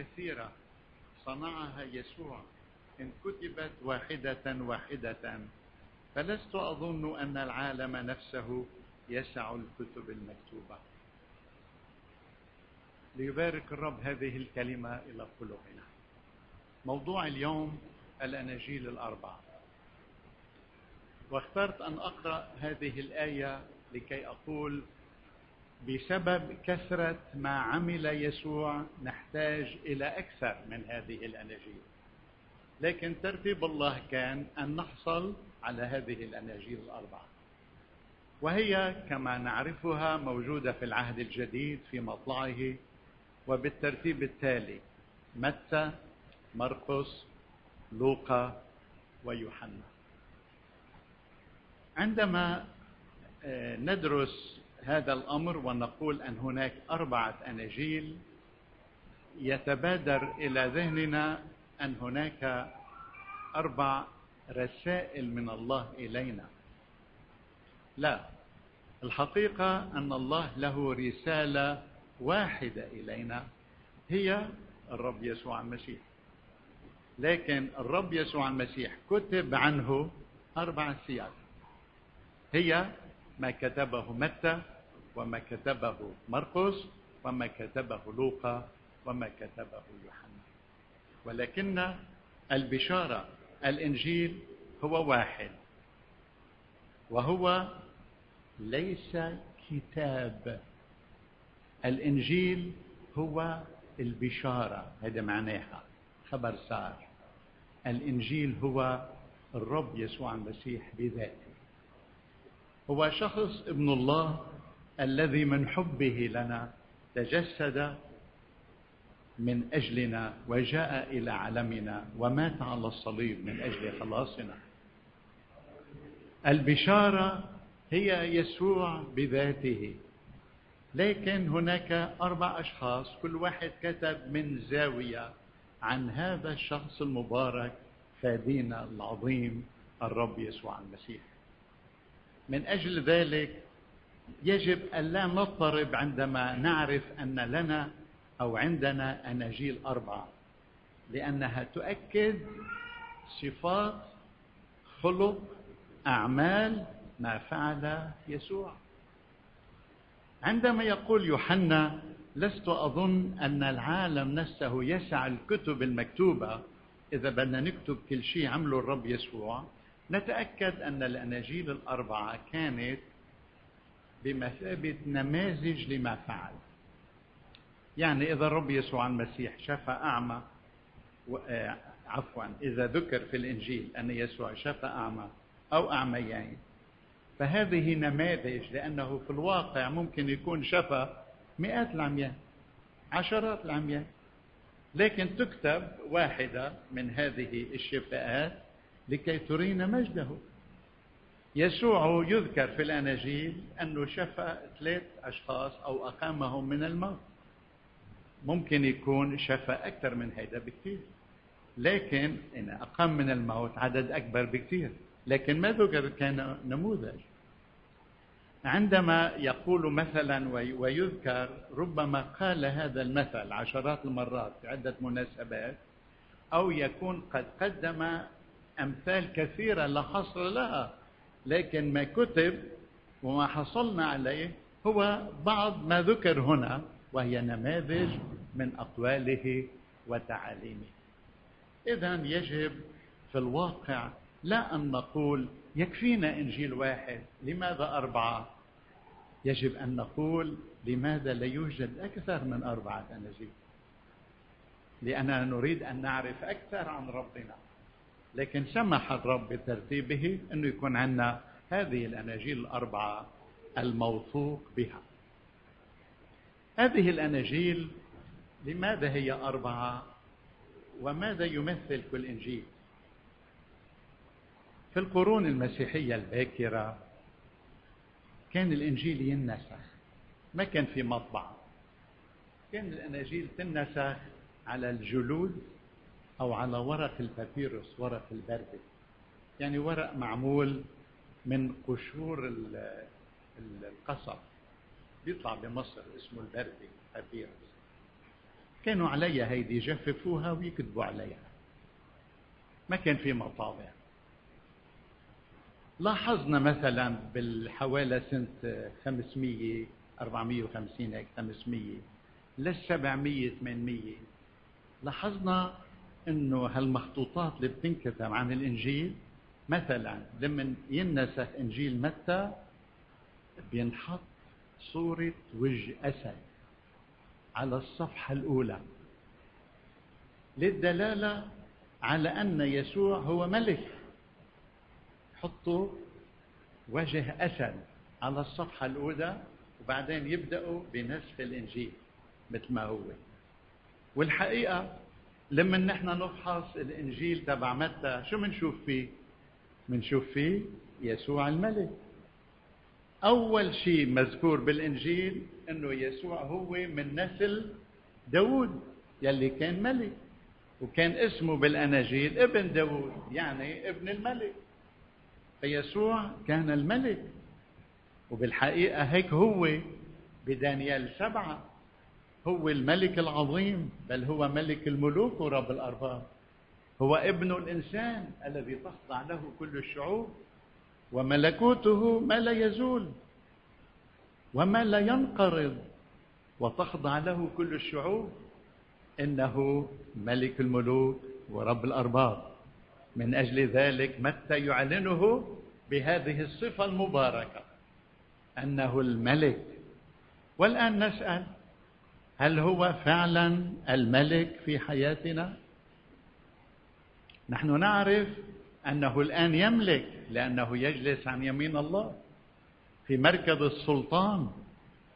كثيرة صنعها يسوع. إن كتبت واحدة واحدة فلست أظن أن العالم نفسه يسع الكتب المكتوبة. ليبارك الرب هذه الكلمة إلى قلوبنا. موضوع اليوم الأناجيل الأربعة. واخترت أن أقرأ هذه الآية لكي أقول بسبب كثرة ما عمل يسوع نحتاج إلى أكثر من هذه الأناجيل لكن ترتيب الله كان أن نحصل على هذه الأناجيل الأربعة. وهي كما نعرفها موجودة في العهد الجديد في مطلعه وبالترتيب التالي متى مرقس لوقا ويوحنا. عندما آه، ندرس هذا الأمر ونقول أن هناك أربعة أناجيل يتبادر إلى ذهننا أن هناك أربع رسائل من الله إلينا. لا الحقيقة أن الله له رسالة واحدة إلينا هي الرب يسوع المسيح. لكن الرب يسوع المسيح كتب عنه أربع سياق. هي ما كتبه متى؟ وما كتبه مرقس وما كتبه لوقا وما كتبه يوحنا. ولكن البشارة الإنجيل هو واحد وهو ليس كتاب. الإنجيل هو البشارة هذا معناها خبر سار. الإنجيل هو الرب يسوع المسيح بذاته. هو شخص ابن الله الذي من حبه لنا تجسد من أجلنا وجاء إلى عالمنا ومات على الصليب من أجل خلاصنا. البشارة هي يسوع بذاته. لكن هناك أربع أشخاص كل واحد كتب من زاوية عن هذا الشخص المبارك فادينا العظيم الرب يسوع المسيح. من أجل ذلك يجب الا نضطرب عندما نعرف أن لنا أو عندنا أناجيل أربعة لأنها تؤكد صفات خلق أعمال ما فعل يسوع. عندما يقول يوحنا لست أظن أن العالم نفسه يسع الكتب المكتوبة إذا بدنا نكتب كل شيء عمله الرب يسوع نتأكد أن الأناجيل الأربعة كانت بمثابة نماذج لما فعل. يعني إذا الرب يسوع المسيح شفى أعمى آه، عفوا إذا ذكر في الإنجيل أن يسوع شفى أعمى أو أعميين فهذه نماذج لأنه في الواقع ممكن يكون شفى مئات العميان عشرات العميان لكن تكتب واحدة من هذه الشفاءات لكي ترينا مجده. يسوع يذكر في الاناجيل أنه شفى ثلاث أشخاص أو أقامهم من الموت. ممكن يكون شفى أكثر من هذا بكثير. لكن إن أقام من الموت عدد أكبر بكثير. لكن ما ذكر كان نموذج. عندما يقول مثلا ويذكر ربما قال هذا المثل عشرات المرات في عدة مناسبات أو يكون قد قدم أمثال كثيرة لا حصر لها. لكن ما كتب وما حصلنا عليه هو بعض ما ذكر هنا وهي نماذج من أقواله وتعاليمه. إذا يجب في الواقع لا أن نقول يكفينا إنجيل واحد لماذا أربعة؟ يجب أن نقول لماذا لا يوجد أكثر من أربعة أناجيل لأننا نريد أن نعرف أكثر عن ربنا. لكن سمح الرب بترتيبه أنه يكون عندنا هذه الأناجيل الأربعة الموثوق بها. هذه الأناجيل لماذا هي أربعة؟ وماذا يمثل كل إنجيل؟ في القرون المسيحية الباكرة كان الإنجيل ينسخ ما كان في مطبعة. كان الأناجيل تنسخ على الجلود أو على ورق البابيروس ورق البردي يعني ورق معمول من قشور القصب. بيطلع بمصر اسمه البردي بابيروس كانوا عليها هيدي يجففوها ويكتبوا عليها. ما كان في مطابع. لاحظنا مثلا بالحوالي سنة 500 450 هيك 500 لل 700 800 لاحظنا إنه هالمخطوطات اللي بتنكتب عن الإنجيل مثلا لما ينسخ إنجيل متى بينحط صورة وجه أسد على الصفحة الأولى. للدلالة على أن يسوع هو ملك. حطوا وجه أسد على الصفحة الأولى وبعدين يبدأوا بنسخ الإنجيل مثل ما هو. والحقيقة لما نحن نفحص الإنجيل تبع متى شو بنشوف فيه؟ بنشوف فيه يسوع الملك. أول شيء مذكور بالإنجيل أنه يسوع هو من نسل داود يلي كان ملك وكان اسمه بالأناجيل ابن داود يعني ابن الملك. فيسوع كان الملك وبالحقيقة هيك هو بدانيال سبعة. هو الملك العظيم بل هو ملك الملوك ورب الأرباب. هو ابن الإنسان الذي تخضع له كل الشعوب وملكوته ما لا يزول وما لا ينقرض وتخضع له كل الشعوب. إنه ملك الملوك ورب الأرباب. من أجل ذلك متى يعلنه بهذه الصفة المباركة؟ أنه الملك. والآن نسأل هل هو فعلا الملك في حياتنا؟ نحن نعرف أنه الآن يملك لأنه يجلس عن يمين الله في مركز السلطان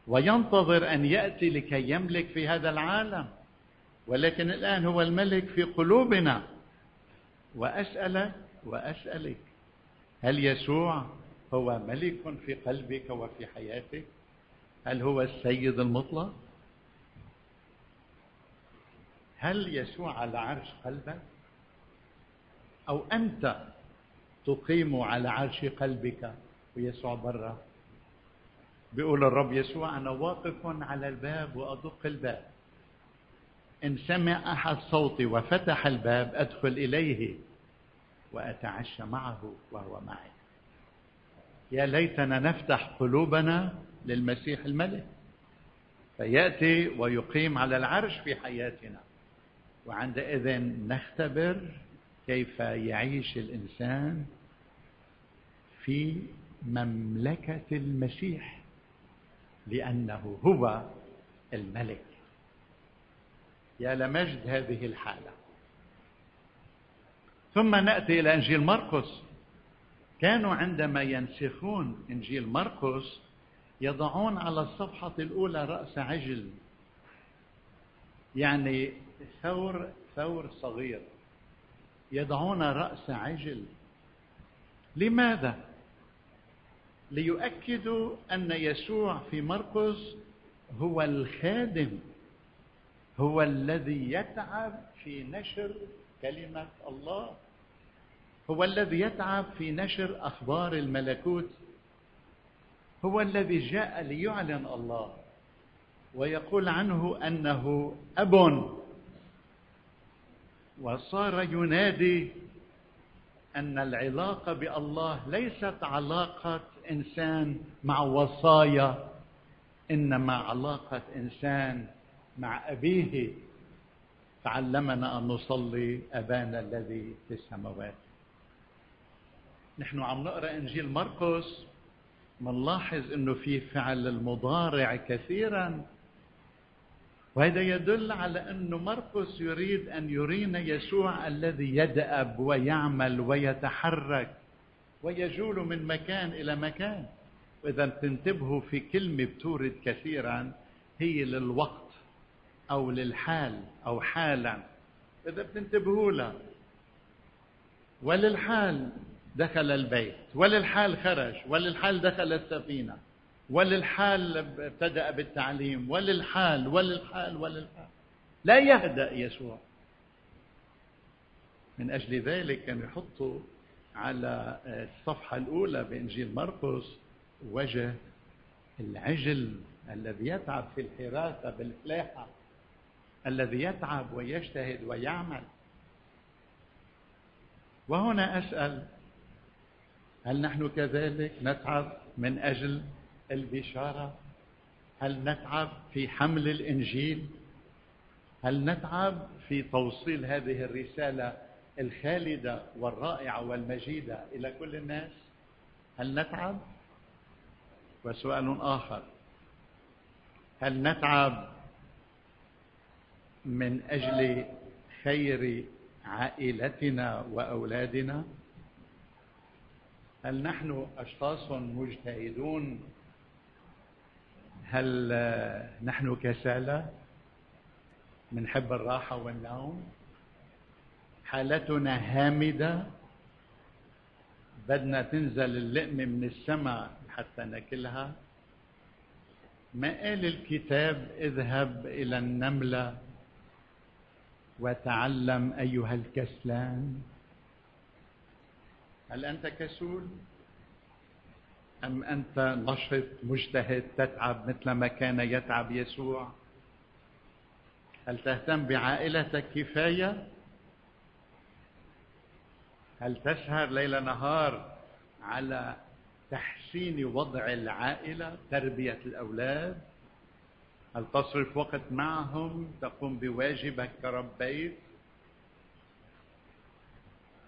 وينتظر أن يأتي لكي يملك في هذا العالم. ولكن الآن هو الملك في قلوبنا. وأسألك وأسألك هل يسوع هو ملك في قلبك وفي حياتك؟ هل هو السيد المطلق؟ هل يسوع على عرش قلبك؟ أو أنت تقيم على عرش قلبك ويسوع برا؟ بيقول الرب يسوع أنا واقف على الباب وأدق الباب. إن سمع أحد صوتي وفتح الباب أدخل إليه وأتعشى معه وهو معي. يا ليتنا نفتح قلوبنا للمسيح الملك. فيأتي ويقيم على العرش في حياتنا. وعندئذ نختبر كيف يعيش الإنسان في مملكة المسيح لأنه هو الملك. يا لمجد هذه الحالة. ثم نأتي إلى إنجيل مرقس. كانوا عندما ينسخون إنجيل مرقس يضعون على الصفحة الأولى رأس عجل. يعني ثور ثور صغير. يضعون رأس عجل. لماذا؟ ليؤكدوا أن يسوع في مرقس هو الخادم هو الذي يتعب في نشر كلمة الله هو الذي يتعب في نشر أخبار الملكوت هو الذي جاء ليعلن الله ويقول عنه أنه أب. وصار ينادي أن العلاقة بالله ليست علاقة إنسان مع وصايا إنما علاقة إنسان مع أبيه. فعلمنا أن نصلي ابانا الذي في السماوات. نحن عم نقرأ إنجيل مرقس منلاحظ إنه في فعل المضارع كثيرا. وهذا يدل على أن مرقس يريد أن يرينا يسوع الذي يدأب ويعمل ويتحرك ويجول من مكان إلى مكان. وإذا تنتبهوا في كلمة بتورد كثيرا هي للوقت أو للحال أو حالا. إذا بتنتبهوا لها وللحال دخل البيت وللحال خرج وللحال دخل السفينة. وللحال ابتدأ بالتعليم وللحال وللحال وللحال. لا يهدأ يسوع. من أجل ذلك كانوا يحطوا على الصفحة الأولى بإنجيل مرقس وجه العجل الذي يتعب في الحراسة بالفلاحة الذي يتعب ويجتهد ويعمل. وهنا أسأل هل نحن كذلك نتعب من أجل البشارة. هل نتعب في حمل الإنجيل؟ هل نتعب في توصيل هذه الرسالة الخالدة والرائعة والمجيدة إلى كل الناس؟ هل نتعب؟ وسؤال آخر. هل نتعب من أجل خير عائلتنا وأولادنا؟ هل نحن أشخاص مجتهدون هل نحن كسالى منحب الراحة والنوم حالتنا هامدة؟ بدنا تنزل اللقمه من السماء حتى ناكلها. ما قال الكتاب؟ اذهب إلى النملة وتعلم أيها الكسلان. هل أنت كسول؟ أم أنت نشط مجتهد تتعب مثل ما كان يتعب يسوع؟ هل تهتم بعائلتك كفاية؟ هل تسهر ليل نهار على تحسين وضع العائلة تربية الأولاد؟ هل تصرف وقت معهم تقوم بواجبك كرب بيت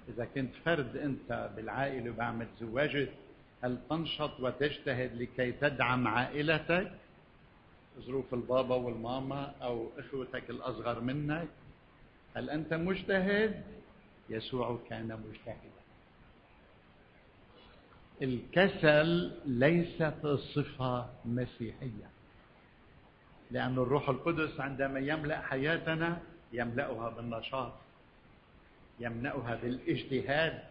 إذا كنت فرد أنت بالعائلة وبعمل زواجة هل تنشط وتجتهد لكي تدعم عائلتك ظروف البابا والماما أو إخوتك الأصغر منك. هل أنت مجتهد؟ يسوع كان مجتهدا. الكسل ليست صفة مسيحية لأن الروح القدس عندما يملأ حياتنا يملأها بالنشاط يملأها بالإجتهاد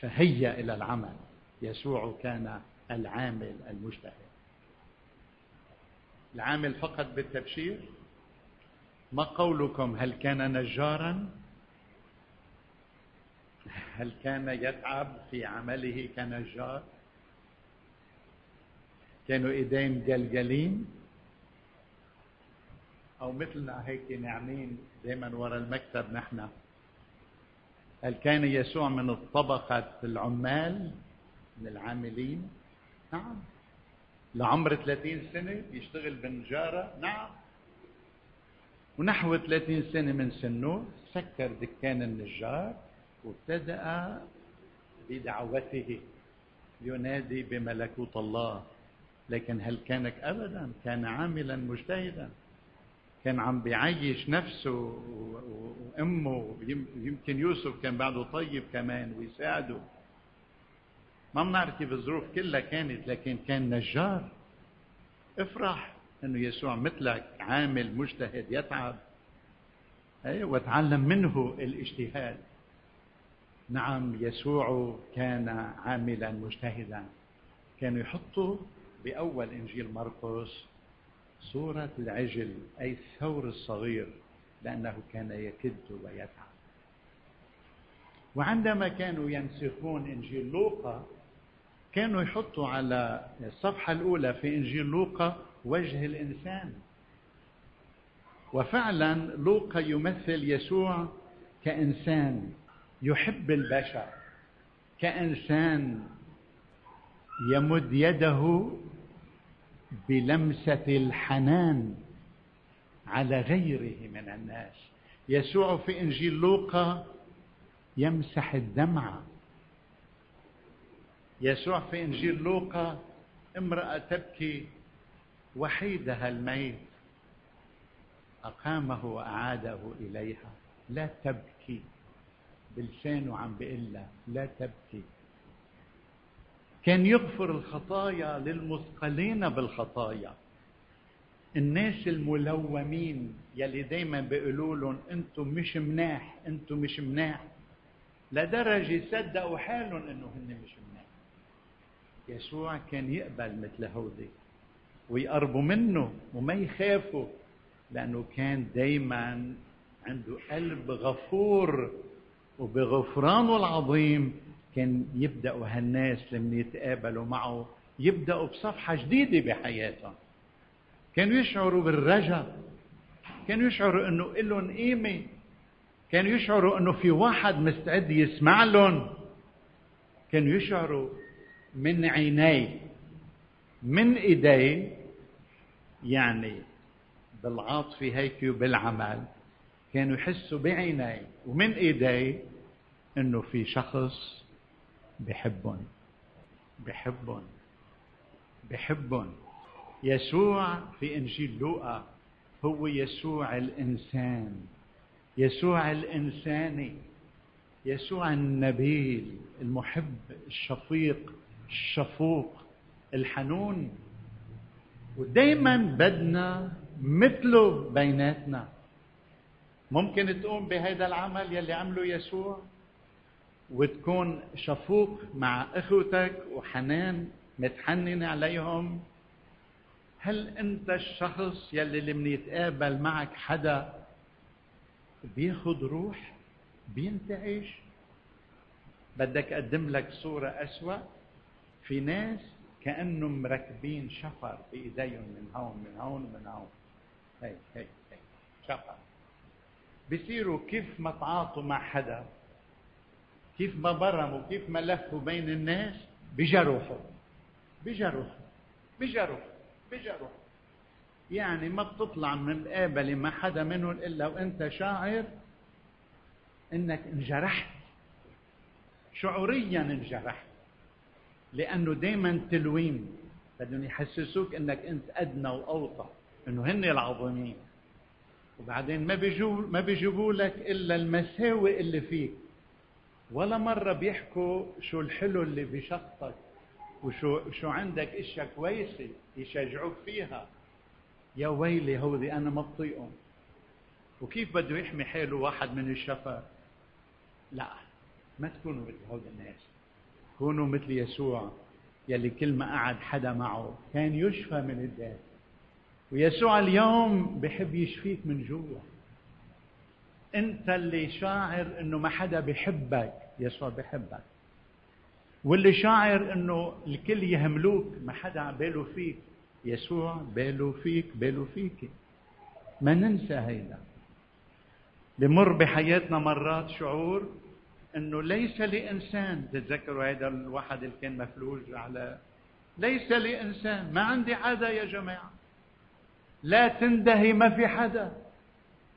فهيا إلى العمل. يسوع كان العامل المجتهد. العامل فقط بالتبشير؟ ما قولكم هل كان نجارا؟ هل كان يتعب في عمله كنجار؟ كانوا إيدين جلجلين؟ أو مثلنا هيك ناعمين دائما ورا المكتب نحن. هل كان يسوع من الطبقة العمال؟ من العاملين. نعم. لعمر 30 سنة يشتغل بنجارة. نعم. ونحو 30 سنة من سنه سكر دكان النجار وابتدأ بدعوته. ينادي بملكوت الله. لكن هل كانك أبدا؟ كان عاملا مجتهدا. كان عم بيعيش نفسه وأمه يمكن يوسف كان بعده طيب كمان ويساعده. ما بنعرف كيف الظروف كلها كانت لكن كان نجار. افرح إنه يسوع مثلك عامل مجتهد يتعب. اي وتعلم منه الاجتهاد. نعم يسوع كان عاملا مجتهدا. كانوا يحطوا بأول إنجيل مرقس صورة العجل أي الثور الصغير لأنه كان يكد ويتعب. وعندما كانوا ينسخون إنجيل لوقا كانوا يحطوا على الصفحة الأولى في إنجيل لوقا وجه الإنسان. وفعلا لوقا يمثل يسوع كإنسان يحب البشر كإنسان يمد يده بلمسة الحنان على غيره من الناس. يسوع في إنجيل لوقا يمسح الدمعه يسوع في إنجيل لوقا امرأة تبكي وحيدها الميت. أقامه وأعاده إليها. لا تبكي بلسانه عم بيقول لا تبكي. كان يغفر الخطايا للمثقلين بالخطايا. الناس الملومين يلي دايما بيقولوا لهم أنتم مش مناح أنتم مش مناح. لدرجة صدقوا حالهم إنه هن مش مناح. يسوع كان يقبل مثل هودي ويقربوا منه وما يخافوا لأنه كان دايما عنده قلب غفور وبغفرانه العظيم كان يبدأوا هالناس لما يتقابلوا معه يبدأوا بصفحة جديدة بحياتهم. كانوا يشعروا بالرجاء كانوا يشعروا إنه لهم قيمة كانوا يشعروا إنه في واحد مستعد يسمع لهم كانوا يشعروا من عيني من ايدي يعني بالعاطفة هيك وبالعمل. كانوا يحسوا بعيني ومن ايدي إنه في شخص بحبهم. بحبهم. بحبهم. يسوع في إنجيل لوقا هو يسوع الإنسان. يسوع الإنساني. يسوع النبيل المحب الشفيق. الشفوق الحنون. ودايما بدنا مثله بيناتنا. ممكن تقوم بهذا العمل يلي عمله يسوع وتكون شفوق مع أخوتك وحنان متحنن عليهم. هل أنت الشخص يلي لما يتقابل معك حدا بياخد روح بينتعش؟ بدك أقدم لك صورة أسوأ؟ في ناس كأنهم مركبين شفر بإيديهم من هون من هون ومن هون. هيك هيك هيك شفر. بصيروا كيف ما تعاطوا مع حدا كيف ما برموا كيف ما لفوا بين الناس بجروحوا. بجروحوا. بجروحوا. بجروحوا. يعني ما بتطلع من القابلة مع حدا منهم إلا وأنت شاعر إنك انجرحت. شعوريا انجرحت. لأنه دايما تلوين. بدهم يحسسوك إنك أنت أدنى وأوطى. إنه هن العظيمين وبعدين ما بيجوا ما بيجيبوا لك إلا المساوئ اللي فيك. ولا مرة بيحكوا شو الحلو اللي بشخصك وشو شو عندك إشياء كويسة يشجعوك فيها. يا ويلي هودي أنا ما بطيقهم وكيف بده يحمي حاله واحد من الشفا؟ لا ما تكونوا مثل هؤلاء الناس. كونوا مثل يسوع يلي كل ما قعد حدا معه كان يشفى من الداء ويسوع اليوم بحب يشفيك من جوا انت اللي شاعر انه ما حدا بحبك يسوع بحبك. واللي شاعر انه الكل يهملوك ما حدا باله فيك. يسوع باله فيك باله فيك. ما ننسى هيدا. بمر بحياتنا مرات شعور إنه ليس لإنسان تتذكروا هذا الواحد اللي كان مفلوج على ليس لإنسان. ما عندي حدا يا جماعة. لا تندهي ما في حدا.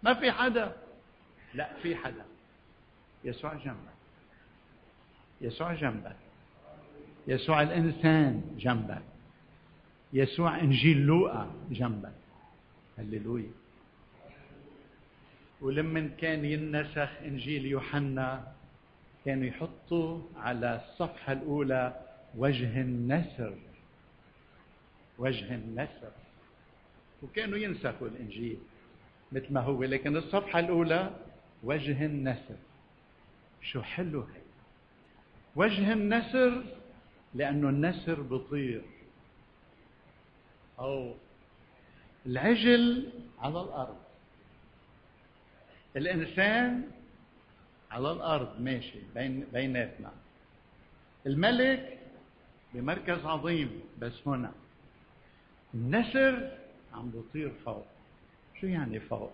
ما في حدا. لا في حدا. يسوع جنبك. يسوع جنبك. يسوع الإنسان جنبك. يسوع إنجيل لوقا جنبك. هللويا. ولما كان ينسخ إنجيل يوحنا كانوا يحطوا على الصفحة الأولى وجه النسر. وجه النسر. وكانوا ينسخوا الإنجيل مثل ما هو لكن الصفحة الأولى وجه النسر. شو حلو هي وجه النسر لأنه النسر بطير. أو العجل على الأرض. الإنسان على الأرض ماشي بين بيناتنا. الملك بمركز عظيم بس هنا. النسر عم بطير فوق. شو يعني فوق؟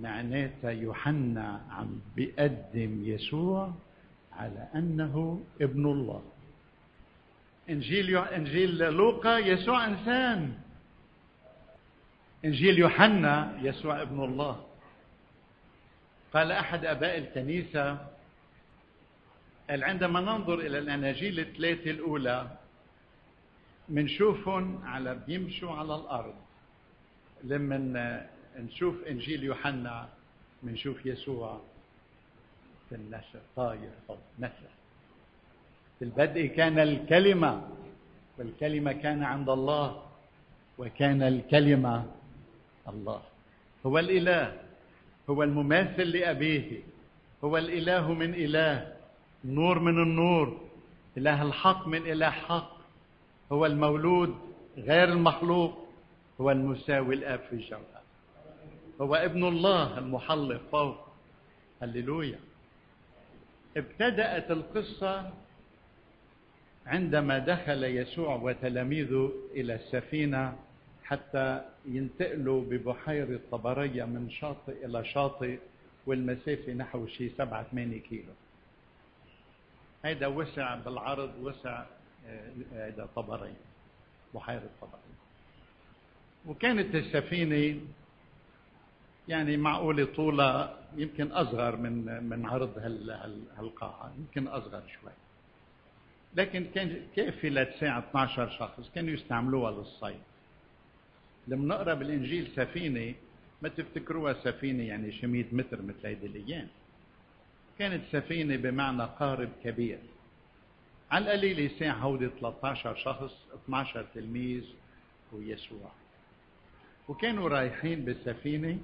معناتها يوحنا عم بيقدم يسوع على أنه ابن الله. إنجيل إنجيل لوقا يسوع إنسان. إنجيل يوحنا يسوع ابن الله. قال أحد آباء الكنيسة قال عندما ننظر إلى الأناجيل الثلاثة الأولى منشوفهم على بيمشوا على الأرض. لما نشوف إنجيل يوحنا منشوف يسوع في النشر طاير فوق نسر في البدء كان الكلمة والكلمة كان عند الله وكان الكلمة الله. هو الإله. هو المماثل لأبيه. هو الإله من إله النور من النور إله الحق من إله حق. هو المولود غير المخلوق هو المساوي الآب في الجوهر. هو ابن الله المحلق فوق. هللويا. ابتدأت القصة عندما دخل يسوع وتلاميذه إلى السفينة حتى ينتقلوا ببحيرة طبرية من شاطئ إلى شاطئ والمسافة نحو شي سبعة ثمانية كيلو. هيدا وسع بالعرض وسع آه، هيدا طبرية بحيرة طبرية. وكانت السفينة يعني معقولة طولها يمكن أصغر من من عرض هالقاعة يمكن أصغر شوي. لكن كان كافي لتساع 12 شخص كانوا يستعملوها للصيد. لما نقرأ بالإنجيل سفينة ما تفتكروها سفينة يعني شي 100 متر مثل هيدي الأيام. كانت سفينة بمعنى قارب كبير. على القليل يساع هودي 13 شخص 12 تلميذ ويسوع. وكانوا رايحين بالسفينة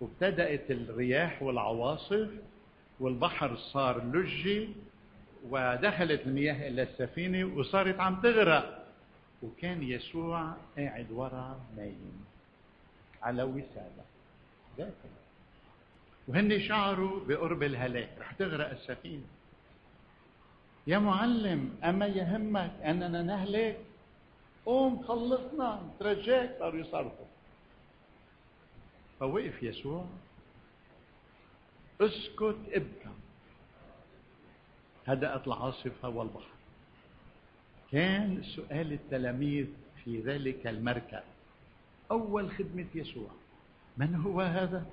وابتدأت الرياح والعواصف والبحر صار لجي ودخلت المياه إلى السفينة وصارت عم تغرق. وكان يسوع قاعد ورا نايم على وسادة. ذاته وهن شعروا بقرب الهلاك. رح تغرق السفينة. يا معلم أما يهمك أننا نهلك؟ قوم خلصنا. ترجاك صاروا يصرفوا فوقف يسوع. اسكت ابكى هدأت العاصفة والبحر. كان سؤال التلاميذ في ذلك المركب أول خدمة يسوع. من هو هذا؟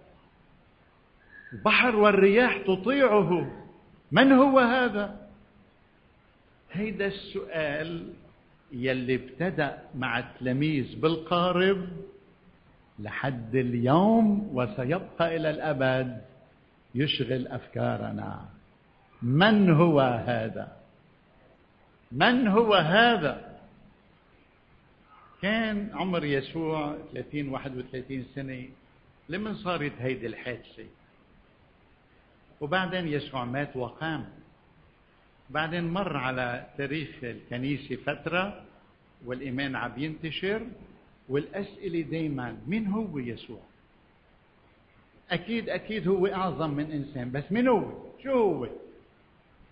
البحر والرياح تطيعه. من هو هذا؟ هيدا السؤال يلي ابتدأ مع التلاميذ بالقارب لحد اليوم وسيبقى إلى الأبد يشغل أفكارنا. من هو هذا؟ من هو هذا؟ كان عمر يسوع 30 31 سنة لمن صارت هيدي الحادثة. وبعدين يسوع مات وقام. بعدين مر على تاريخ الكنيسة فترة والإيمان عم ينتشر والأسئلة دايما مين هو يسوع؟ أكيد أكيد هو أعظم من إنسان بس مين هو؟ شو هو؟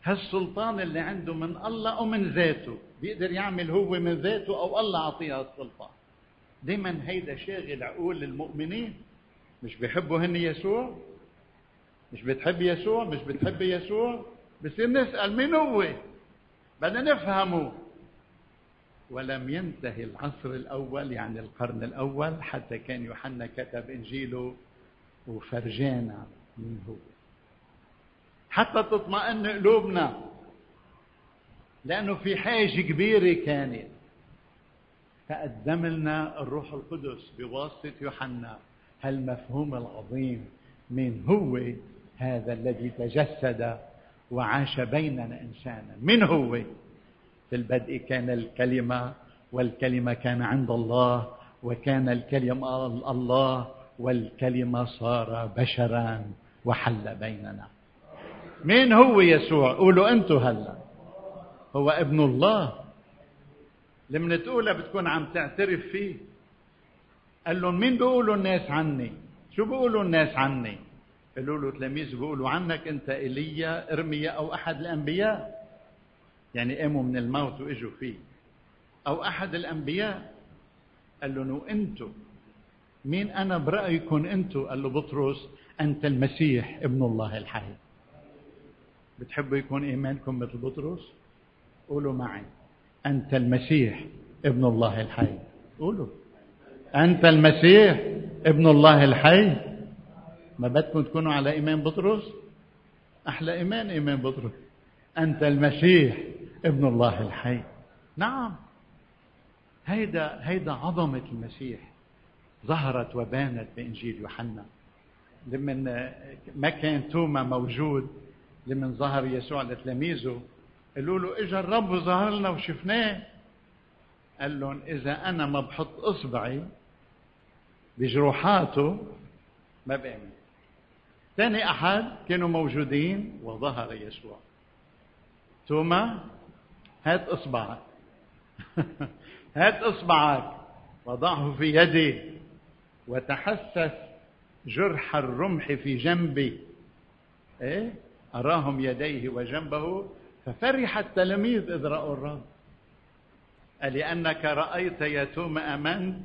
هالسلطان اللي عنده من الله أو من ذاته بيقدر يعمل هو من ذاته أو الله أعطيه السلطان دايما هيدا شاغل عقول المؤمنين مش بيحبوا هن يسوع مش بتحب يسوع مش بتحب يسوع بصير نسأل مين هو؟ بدنا نفهمه. ولم ينتهي العصر الأول يعني القرن الأول حتى كان يوحنا كتب إنجيله وفرجانا من هو. حتى تطمئن قلوبنا. لأنه في حاجة كبيرة كانت. فقدم لنا الروح القدس بواسطة يوحنا. هالمفهوم العظيم من هو هذا الذي تجسد وعاش بيننا إنسانا؟ من هو؟ في البدء كان الكلمة والكلمة كان عند الله وكان الكلمة الله والكلمة صار بشرا وحل بيننا. مين هو يسوع؟ قولوا أنتم هلا. هو ابن الله. لما تقولها بتكون عم تعترف فيه. قال لهم مين بيقولوا الناس عني؟ شو بيقولوا الناس عني؟ قالوا له تلاميذ بيقولوا عنك أنت إيليا إرميا أو أحد الأنبياء. يعني قاموا من الموت وإجوا فيه. أو أحد الأنبياء. قال له أنتم مين أنا برأيكم أنتم قال له بطرس أنت المسيح ابن الله الحي. بتحبوا يكون إيمانكم مثل بطرس؟ قولوا معي. أنت المسيح ابن الله الحي. قولوا. أنت المسيح ابن الله الحي. ما بدكم تكونوا على إيمان بطرس؟ أحلى إيمان إيمان بطرس. أنت المسيح ابن الله الحي. نعم. هيدا هيدا عظمة المسيح ظهرت وبانت بإنجيل يوحنا. لمن ما كان توما موجود لمن ظهر يسوع لتلاميذه قالوا له اجى الرب وظهر لنا وشفناه. قال لهم إذا أنا ما بحط إصبعي بجروحاته ما بآمن. ثاني أحد كانوا موجودين وظهر يسوع. توما هات إصبعك. هات إصبعك. وضعه في يدي. وتحسس جرح الرمح في جنبي. إيه؟ أراهم يديه وجنبه ففرح التلاميذ إذ رأوا الرب لانك رأيت يا توما امنت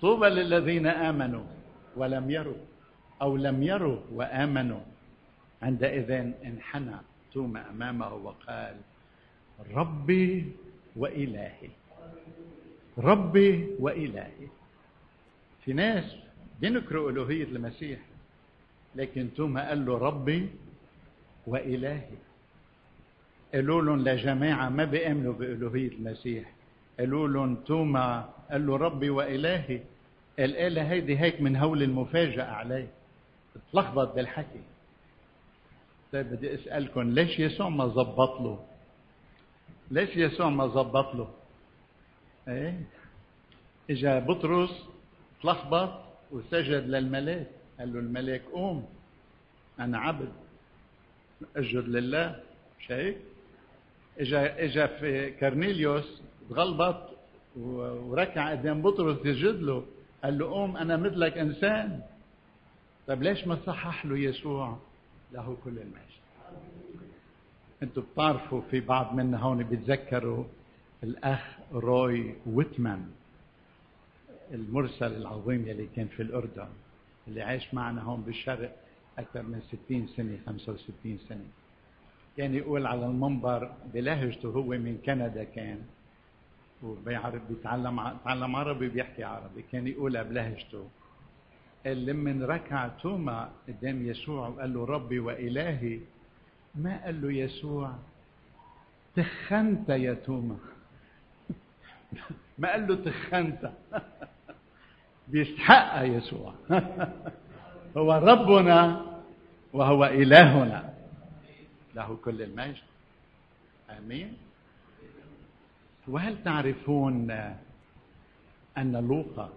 طوبى للذين آمنوا ولم يروا أو لم يروا وآمنوا. عندئذ انحنى توما أمامه وقال ربي وإلهي ربي وإلهي. في ناس بينكروا ألوهية المسيح لكن توما قال له ربي وإلهي. قالوا لهم لجماعة ما بيأمنوا بألوهية المسيح. قالوا لهم توما. قال له ربي وإلهي. الآلة هيدي هيك من هول المفاجأة عليه. تلخبط بالحكي. طيب بدي أسألكم ليش يسوع ما زبط له؟ ليش يسوع ما زبط له؟ إيه؟ إجا بطرس تلخبط وسجد للملاك. قال له الملاك قوم أنا عبد. اسجد لله مش هيك إجا إجا في كرنيليوس تغلبط وركع قدام بطرس يسجد له. قال له قوم أنا مثلك إنسان. طيب ليش ما صحح له يسوع له كل المجد أنتم بتعرفوا في بعض منا هون بيتذكروا الأخ روي ويتمان المرسل العظيم يلي كان في الأردن اللي عاش معنا هون بالشرق. أكثر من 60 سنة 65 سنة. كان يقول على المنبر بلهجته هو من كندا كان وبيعرف بيتعلم تعلم عربي بيحكي عربي. كان يقولها بلهجته. قال لما ركع توما قدام يسوع وقال له ربي وإلهي. ما قال له يسوع؟ تخنت يا توما. ما قال له تخنت؟ بيستحقها يسوع. هو ربنا وهو إلهنا. له كل المجد. آمين. وهل تعرفون أن لوقا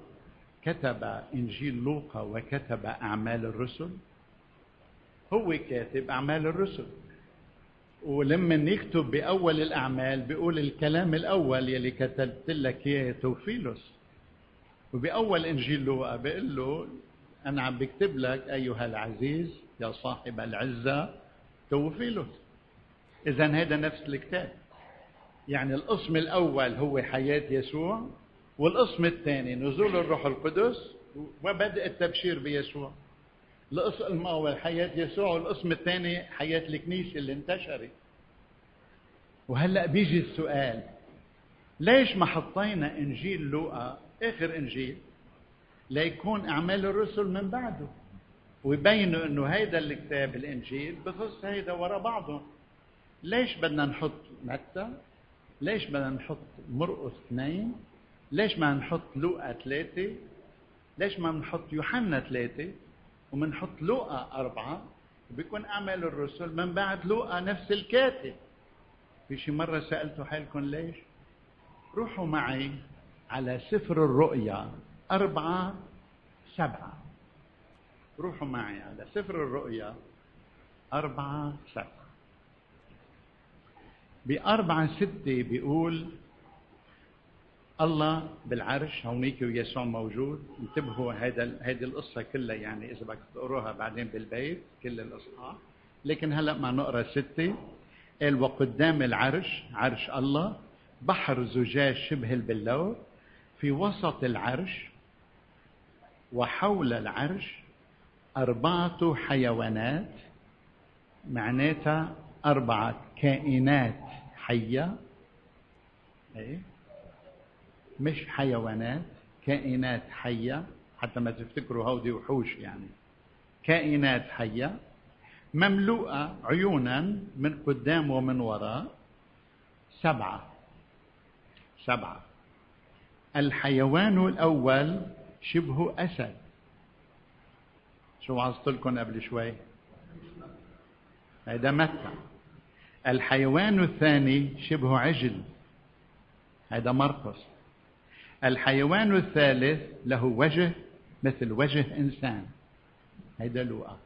كتب إنجيل لوقا وكتب أعمال الرسل؟ هو كاتب أعمال الرسل. ولما يكتب بأول الأعمال بيقول الكلام الأول يلي كتبت لك إياه توفيلوس. وبأول إنجيل لوقا بيقول له أنا عم بكتب لك أيها العزيز يا صاحب العزة توفيلوس إذا هذا نفس الكتاب. يعني القسم الأول هو حياة يسوع والقسم الثاني نزول الروح القدس وبدء التبشير بيسوع. القسم الأول حياة يسوع والقسم الثاني حياة الكنيسة اللي انتشرت. وهلأ بيجي السؤال ليش ما حطينا إنجيل لوقا آخر إنجيل؟ ليكون أعمال الرسل من بعده. ويبينوا إنه هيدا الكتاب الإنجيل بخص هيدا ورا بعضه. ليش بدنا نحط متى؟ ليش بدنا نحط مرقس اثنين؟ ليش ما نحط لوقا ثلاثة؟ ليش ما نحط يوحنا ثلاثة؟ ومنحط لوقا أربعة؟ وبيكون أعمال الرسل من بعد لوقا نفس الكاتب. في شي مرة سألتوا حالكم ليش؟ روحوا معي على سفر الرؤيا. أربعة سبعة. روحوا معي على سفر الرؤيا. أربعة سبعة. بأربعة ستة بيقول الله بالعرش هونيك ويسوع موجود. انتبهوا هذا هذه القصة كلها يعني إذا بدك تقروها بعدين بالبيت كل الإصحاح لكن هلأ ما نقرأ ستة. قال وقدام العرش عرش الله بحر زجاج شبه البلور في وسط العرش وحول العرش أربعة حيوانات معناتها أربعة كائنات حية. إيه؟ مش حيوانات كائنات حية حتى ما تفتكروا هودي وحوش يعني. كائنات حية مملوءة عيونا من قدام ومن وراء. سبعة. سبعة. الحيوان الأول شبه أسد. شو وعظت لكم قبل شوي؟ هذا متى؟ الحيوان الثاني شبه عجل. هذا مرقس. الحيوان الثالث له وجه مثل وجه إنسان. هيدا لوقا.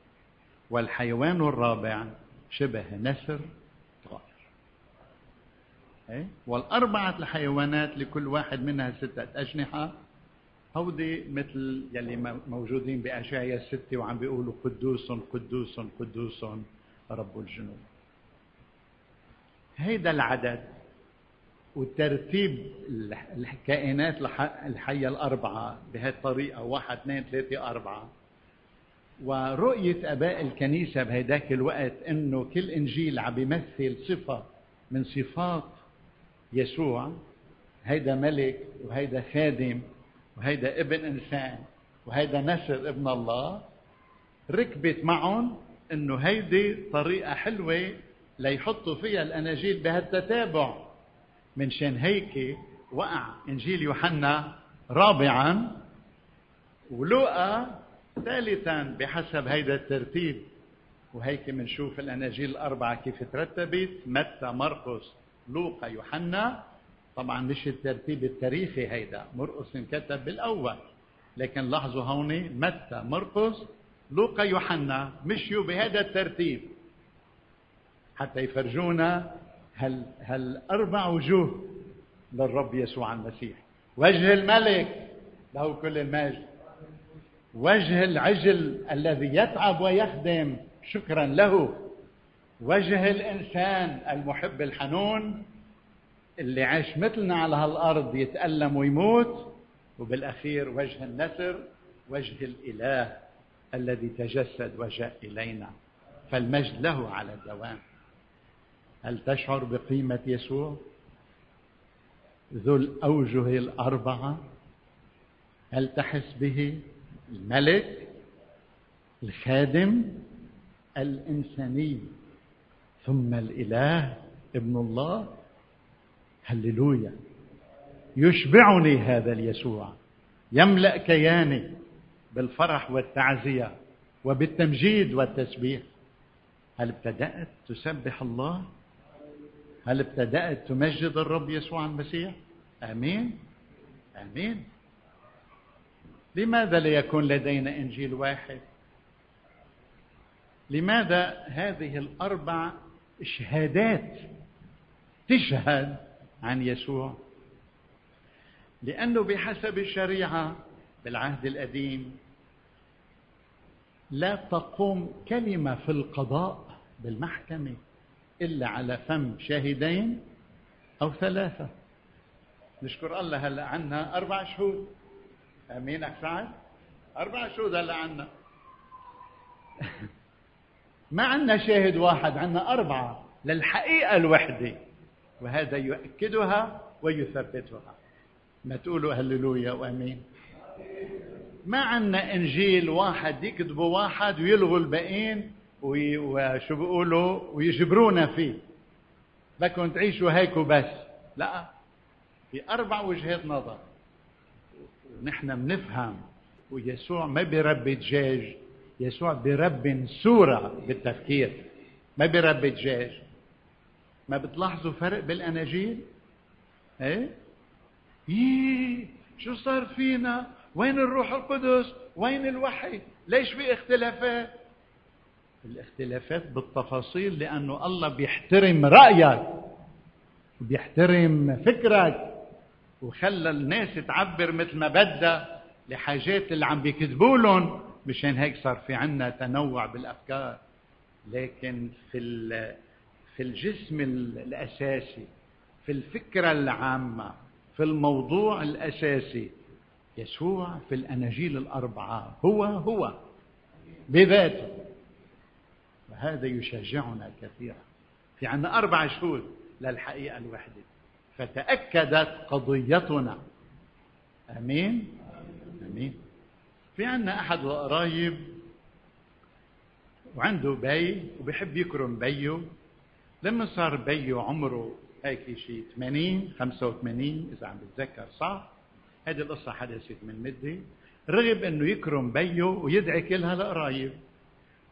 والحيوان الرابع شبه نسر طائر. إيه؟ والأربعة الحيوانات لكل واحد منها ستة أجنحة. هودي مثل يلي موجودين بأشعيا الستة وعم بيقولوا قدوس قدوس قدوس رب الجنود. هيدا العدد وترتيب الكائنات الحية الأربعة بهذه الطريقة واحد اثنين ثلاثة أربعة. ورؤية آباء الكنيسة بهداك الوقت أنه كل إنجيل عم بيمثل صفة من صفات يسوع هيدا ملك وهيدا خادم وهيدا ابن إنسان وهيدا نسر ابن الله ركبت معهم إنه هيدي طريقة حلوة ليحطوا فيها الأناجيل بهالتتابع. من شان هيك وقع إنجيل يوحنا رابعا ولوقا ثالثا بحسب هيدا الترتيب. وهيك بنشوف الأناجيل الأربعة كيف ترتبت. متى مرقس لوقا يوحنا طبعا مش الترتيب التاريخي هيدا مرقس انكتب بالأول. لكن لاحظوا هون متى مرقس؟ لوقا يوحنا مشيوا بهذا الترتيب. حتى يفرجونا هل أربع وجوه للرب يسوع المسيح. وجه الملك له كل المجد. وجه العجل الذي يتعب ويخدم شكرا له. وجه الإنسان المحب الحنون اللي عاش مثلنا على هالأرض يتألم ويموت وبالأخير وجه النسر وجه الإله الذي تجسد وجاء إلينا فالمجد له على الدوام. هل تشعر بقيمة يسوع؟ ذو الأوجه الأربعة. هل تحس به الملك الخادم الإنساني ثم الإله ابن الله؟ هللويا. يشبعني هذا اليسوع. يملأ كياني بالفرح والتعزية وبالتمجيد والتسبيح. هل ابتدأت تسبح الله؟ هل ابتدأت تمجد الرب يسوع المسيح؟ آمين. آمين. لماذا لا يكون لدينا إنجيل واحد؟ لماذا هذه الأربع شهادات تشهد عن يسوع؟ لأنه بحسب الشريعة بالعهد القديم لا تقوم كلمة في القضاء بالمحكمة إلا على فم شاهدين أو ثلاثة. نشكر الله هلأ عنا أربع شهود. آمين سعد. أربع شهود هلأ عنا. ما عنا شاهد واحد عنا أربعة للحقيقة الوحدة. وهذا يؤكدها ويثبتها. ما تقولوا هللويا وأمين. ما عندنا إنجيل واحد يكتبوا واحد ويلغوا الباقيين وشو بيقولوا ويجبرونا فيه. بدكم تعيشوا هيك وبس. لا. في أربع وجهات نظر. ونحن بنفهم ويسوع ما بيربي دجاج يسوع بيربي صورة بالتفكير. ما بيربي دجاج ما بتلاحظوا فرق بالأناجيل؟ إيه؟ ييه شو صار فينا؟ وين الروح القدس؟ وين الوحي؟ ليش في اختلافات؟ الاختلافات بالتفاصيل لأنه الله بيحترم رأيك وبيحترم فكرك وخلى الناس تعبر مثل ما بدها لحاجات اللي عم بيكذبوا لهم. مشان هيك صار في عنا تنوع بالأفكار. لكن في في الجسم الأساسي في الفكرة العامة في الموضوع الأساسي يسوع في الأناجيل الأربعة هو هو بذاته. وهذا يشجعنا كثيرا. في عندنا أربع شهود للحقيقة الوحدة. فتأكدت قضيتنا. آمين؟ آمين. في عندنا أحد القرايب وعنده بي وبيحب يكرم بيه. لما صار بيه عمره هيك شيء 80 85 إذا عم بتذكر صح؟ هذه القصة حدثت من مدة. رغب إنه يكرم بيه ويدعي كل هالقرايب.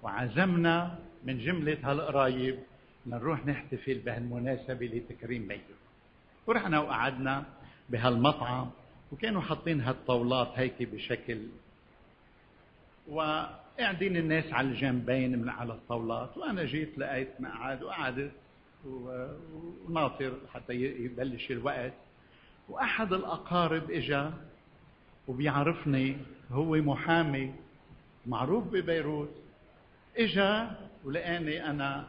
وعزمنا من جملة هالقرايب لنروح نحتفل بهالمناسبة لتكريم بيه ورحنا وقعدنا بهالمطعم وكانوا حاطين هالطاولات هيك بشكل. وقاعدين الناس على الجنبين من على الطاولات. وأنا جيت لقيت مقعد وقعدت. وناطر حتى يبلش الوقت. وأحد الأقارب إجا وبيعرفني هو محامي معروف ببيروت. إجا ولقاني أنا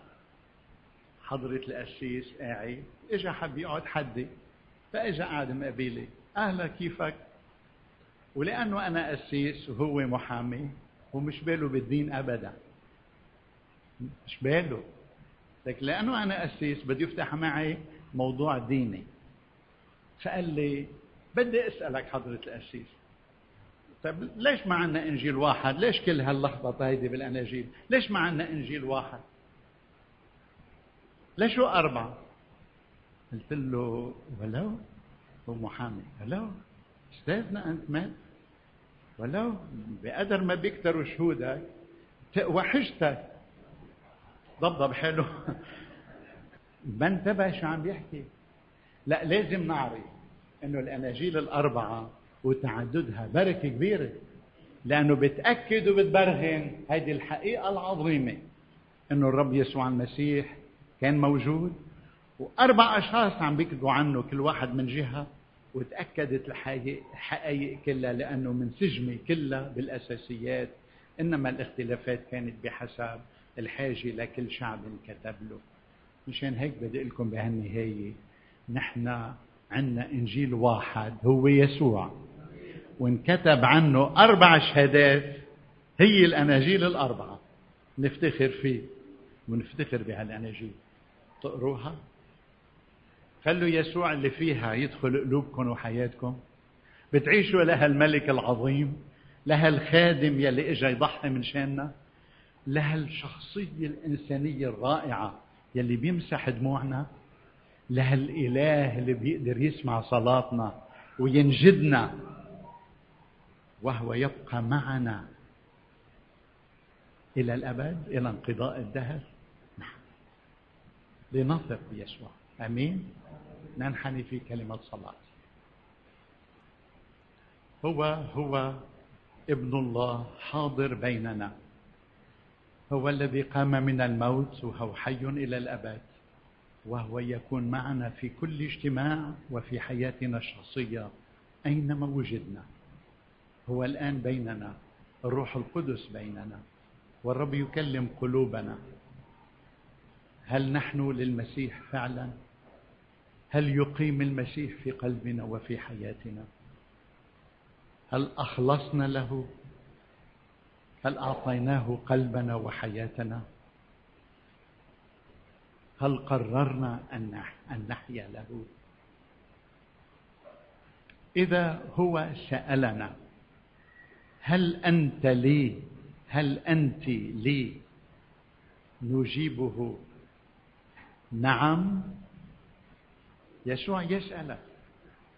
حضرة القسيس قاعد إجا حب يقعد حدي. فإجا قعد مقابلي. أهلا كيفك؟ ولأنه أنا قسيس وهو محامي ومش باله بالدين ابدا. مش باله. لكن لأنه أنا قسيس بده يفتح معي موضوع ديني فقال لي بدي أسألك حضرة القسيس طيب ليش ما عندنا إنجيل واحد؟ ليش كل هاللخبطه هيدي بالأناجيل؟ ليش ما عندنا إنجيل واحد؟ ليش هو أربعة؟ قلت له ولو هو محامي ولو استاذنا أنت مات ولو بقدر ما بيكتروا شهودك وحشتك ضبضب حلو. ما انتبه شو عم بيحكي. لا لازم نعرف إنه الاناجيل الاربعه وتعددها بركة كبيرة لأنه بتأكد وبتبرهن. هذه الحقيقة العظيمة إنه الرب يسوع المسيح كان موجود وأربع أشخاص عم بيكتبوا عنه كل واحد من جهة وتأكدت الحقائق كلها لأنه منسجمه كلها بالأساسيات إنما الاختلافات كانت بحسب الحاجة لكل شعب كتب له. مشان هيك بدي لكم بهالنهاية نحن عندنا إنجيل واحد هو يسوع. وانكتب عنه أربع شهادات هي الأناجيل الأربعة. نفتخر فيه ونفتخر بهالأناجيل. تقروها؟ خلوا يسوع اللي فيها يدخل قلوبكم وحياتكم. بتعيشوا لها الملك العظيم لها الخادم يلي إجا يضحي من شاننا. لها الشخصية الإنسانية الرائعة. يلي بيمسح دموعنا لها الإله اللي بيقدر يسمع صلاتنا وينجدنا. وهو يبقى معنا إلى الأبد إلى انقضاء الدهر. نعم. لنثق بيسوع. آمين. ننحني في كلمة صلاة. هو هو ابن الله حاضر بيننا. هو الذي قام من الموت وهو حي إلى الأبد وهو يكون معنا في كل اجتماع وفي حياتنا الشخصية أينما وجدنا. هو الآن بيننا الروح القدس بيننا والرب يكلم قلوبنا. هل نحن للمسيح فعلا؟ هل يقيم المسيح في قلبنا وفي حياتنا؟ هل أخلصنا له؟ هل أعطيناه قلبنا وحياتنا؟ هل قررنا أن نحيا له؟ إذا هو سألنا هل أنت لي؟ هل أنت لي؟ نجيبه. نعم. يسوع يسألك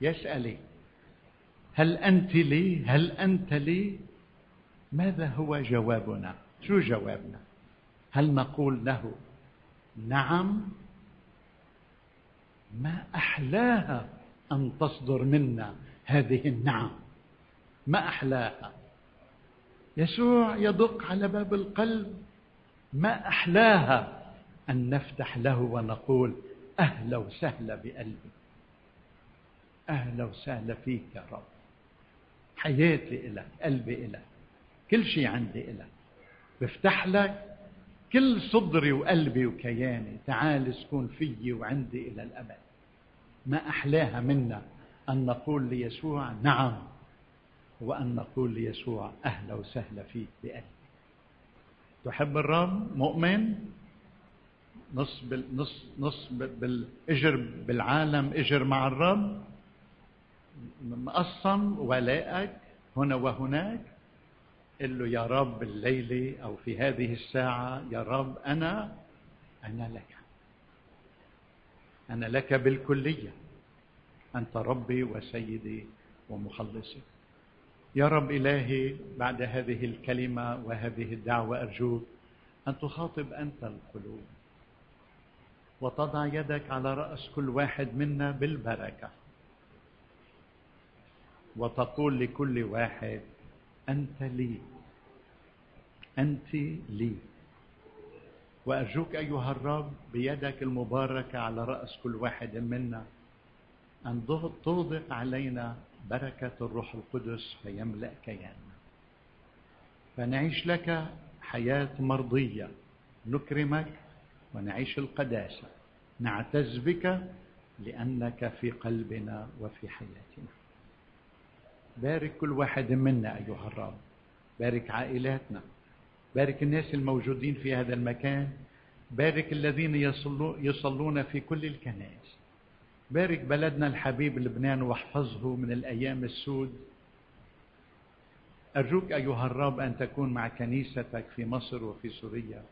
يسألي هل أنت لي؟ هل أنت لي؟ ماذا هو جوابنا؟ شو جوابنا؟ هل نقول له نعم؟ ما أحلاها أن تصدر منا هذه النعم؟ ما أحلاها؟ يسوع يدق على باب القلب. ما أحلاها أن نفتح له ونقول أهلا وسهلا بقلبي. أهلا وسهلا فيك يا رب. حياتي إلك قلبي إلك. كل شيء عندي إلك. بفتح لك كل صدري وقلبي وكياني. تعال اسكن فيي وعندي إلى الأبد. ما أحلاها منا أن نقول ليسوع نعم وأن نقول ليسوع أهلا وسهلا فيك بقلبي تحب الرب؟ مؤمن؟ نص بال نص نص بالإجر بالعالم إجر مع الرب؟ مقسم ولائك هنا وهناك؟ قل له يا رب الليلة أو في هذه الساعة يا رب أنا أنا لك. أنا لك بالكلية. أنت ربي وسيدي ومخلصي. يا رب إلهي بعد هذه الكلمة وهذه الدعوة أرجوك أن تخاطب أنت القلوب وتضع يدك على رأس كل واحد منا بالبركة وتقول لكل واحد أنت لي. أنت لي. وأرجوك أيها الرب بيدك المباركة على رأس كل واحد منا أن توضق علينا بركة الروح القدس فيملأ كياننا فنعيش لك حياة مرضية. نكرمك ونعيش القداسة. نعتز بك لأنك في قلبنا وفي حياتنا. بارك كل واحد منا أيها الرب. بارك عائلاتنا. بارك الناس الموجودين في هذا المكان. بارك الذين يصلون في كل الكنائس. بارك بلدنا الحبيب لبنان واحفظه من الأيام السود. أرجوك أيها الرب أن تكون مع كنيستك في مصر وفي سوريا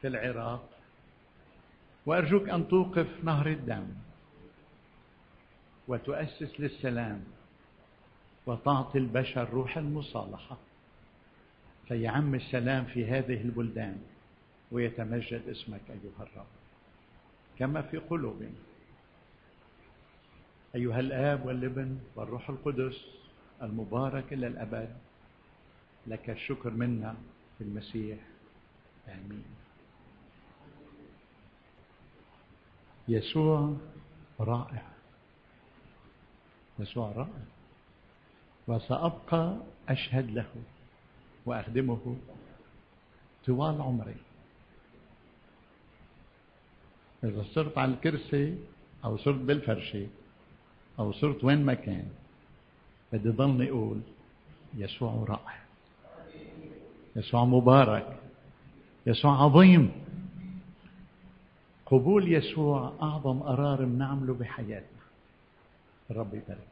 في العراق. وأرجوك أن توقف نهر الدم وتؤسس للسلام وتعطي البشر روح المصالحة. فيعم السلام في هذه البلدان ويتمجد اسمك أيها الرب. كما في قلوبنا أيها الآب والابن والروح القدس المبارك إلى الأبد لك الشكر منا في المسيح. آمين. يسوع رائع. يسوع رائع. وسأبقى أشهد له. وأخدمه طوال عمري. إذا صرت على الكرسي أو صرت بالفرشة أو صرت وين ما كان بدي ضلني أقول يسوع رائع يسوع مبارك يسوع عظيم. قبول يسوع أعظم قرار بنعمله بحياتنا. الرب يبارك.